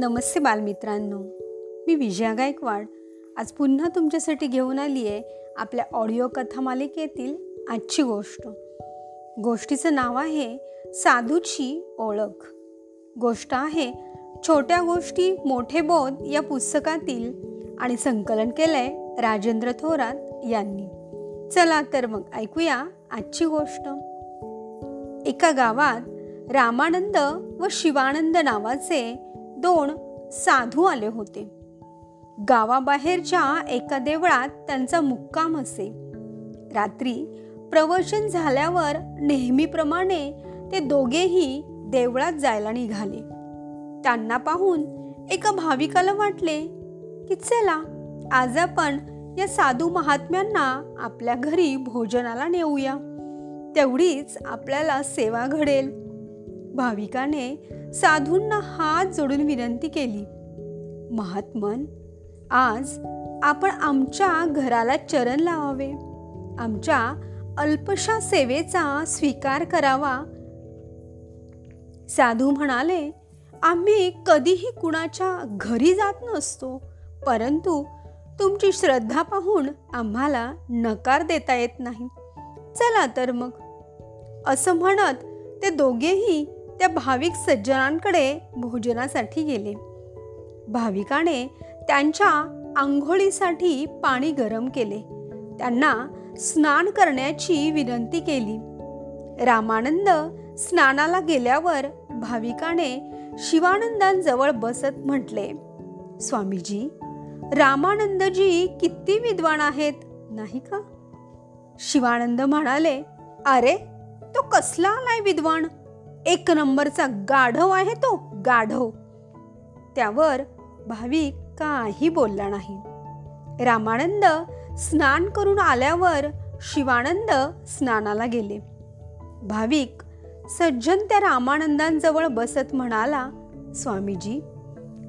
नमस्ते बालमित्रांनो. मी विजया गायकवाड. आज पुन्हा तुमच्यासाठी घेऊन आली आहे आपल्या ऑडिओ कथा मालिकेतील आजची गोष्ट. गोष्टीचं नाव आहे साधूची ओळख. गोष्ट आहे छोट्या गोष्टी मोठे बोध या पुस्तकातील आणि संकलन केलं आहे राजेंद्र थोरात यांनी. चला तर मग ऐकूया आजची गोष्ट. एका गावात रामानंद व शिवानंद नावाचे दोन साधू आले होते. गावाबाहेरच्या एका देवळात त्यांचा मुक्काम असे. रात्री प्रवचन झाल्यावर नेहमीप्रमाणे ते दोघेही देवळात जायला निघाले. त्यांना पाहून एका भाविकाला वाटले की चला आज आपण या साधू महात्म्यांना आपल्या घरी भोजनाला नेऊया. तेवढीच आपल्याला सेवा घडेल. भाविकाने साधूंना हात जोडून विनंती केली. महात्मन आज आपण आमच्या घराला चरण लावावे. आमच्या अल्पशा सेवेचा स्वीकार करावा. साधू म्हणाले आम्ही कधीही कुणाच्या घरी जात नसतो परंतु तुमची श्रद्धा पाहून आम्हाला नकार देता येत नाही. चला तर मग. असं म्हणत ते दोघेही त्या भाविक सज्जनांकडे भोजनासाठी गेले. भाविकाने त्यांच्या आंघोळीसाठी पाणी गरम केले. त्यांना स्नान करण्याची विनंती केली. रामानंद स्नानाला गेल्यावर भाविकाने शिवानंदांजवळ बसत म्हटले स्वामीजी रामानंदजी किती विद्वान आहेत नाही का? शिवानंद म्हणाले अरे तो कसला आलाय विद्वान? एक नंबरचा गाढव आहे तो गाढव. त्यावर भाविक काही बोलला नाही. रामानंद स्नान करून आल्यावर शिवानंद स्नानाला गेले. भाविक सज्जन त्या रामानंदांजवळ बसत म्हणाला स्वामीजी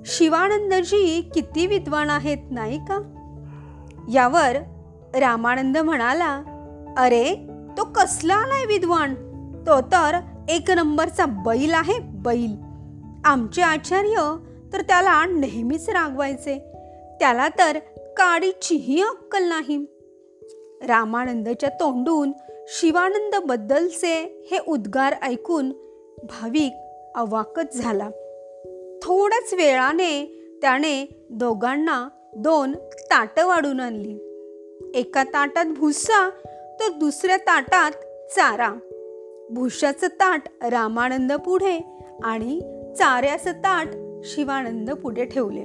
शिवानंदजी किती विद्वान आहेत नाही का? यावर रामानंद म्हणाला अरे तो कसला आलाय विद्वान? तो तर एक नंबरचा बैल आहे बैल. आमचे आचार्य तर त्याला नेहमीच रागवायचे. त्याला तर काडीचीही अक्कल नाही. रामानंदच्या तोंडून शिवानंद बद्दलचे हे उद्गार ऐकून भाविक अवाकच झाला. थोड्याच वेळाने त्याने दोघांना दोन ताटं वाढून आणली. एका ताटात भुसा तर दुसऱ्या ताटात चारा. भुशाचं ताट रामानंद पुढे आणि चाऱ्याचं ताट शिवानंद पुढे ठेवले.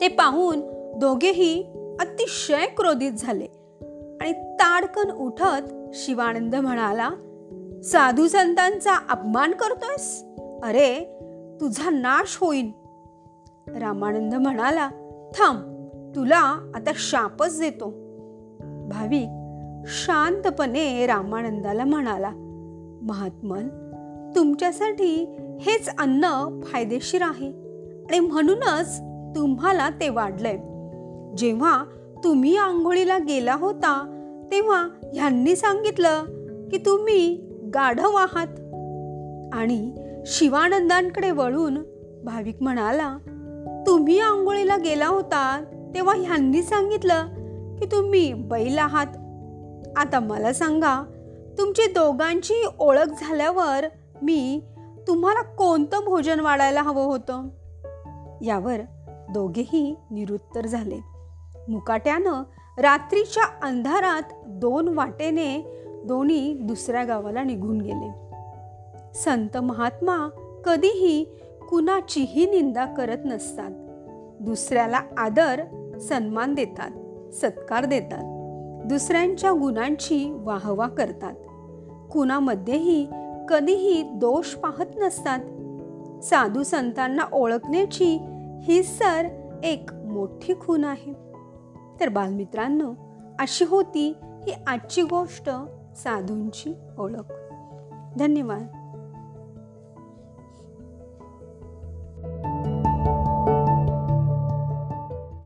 ते पाहून दोघेही अतिशय क्रोधित झाले आणि ताडकन उठत शिवानंद म्हणाला साधू संतांचा अपमान करतोयस? अरे तुझा नाश होईल रामानंद म्हणाला थांब तुला आता शापच देतो. भाविक शांतपणे रामानंदाला म्हणाला महात्मन तुमच्यासाठी हेच अन्न फायदेशीर आहे आणि म्हणूनच तुम्हाला ते वाढलंय. जेव्हा तुम्ही आंघोळीला गेला होता तेव्हा ह्यांनी सांगितलं की तुम्ही गाढव आहात. आणि शिवानंदांकडे वळून भाविक म्हणाला तुम्ही आंघोळीला गेला होता तेव्हा ह्यांनी सांगितलं की तुम्ही बैल आहात आता मला सांगा तुमची दोघांची ओळख झाल्यावर मी तुम्हाला कोणतं भोजन वाढायला हवं होतं? यावर दोघेही निरुत्तर झाले. मुकाट्यानं रात्रीच्या अंधारात दोन वाटेने दोन्ही दुसऱ्या गावाला निघून गेले. संत महात्मा कधीही कुणाचीही निंदा करत नसतात. दुसऱ्याला आदर सन्मान देतात सत्कार देतात. दुसऱ्यांच्या गुणांची वाहवा करतात. कुणामध्येही कधीही दोष पाहत नसतात. साधू संतांना ओळखण्याची ही सर एक मोठी खून आहे. तर बालमित्रांनो अशी होती ही आजची गोष्ट साधूंची ओळख. धन्यवाद.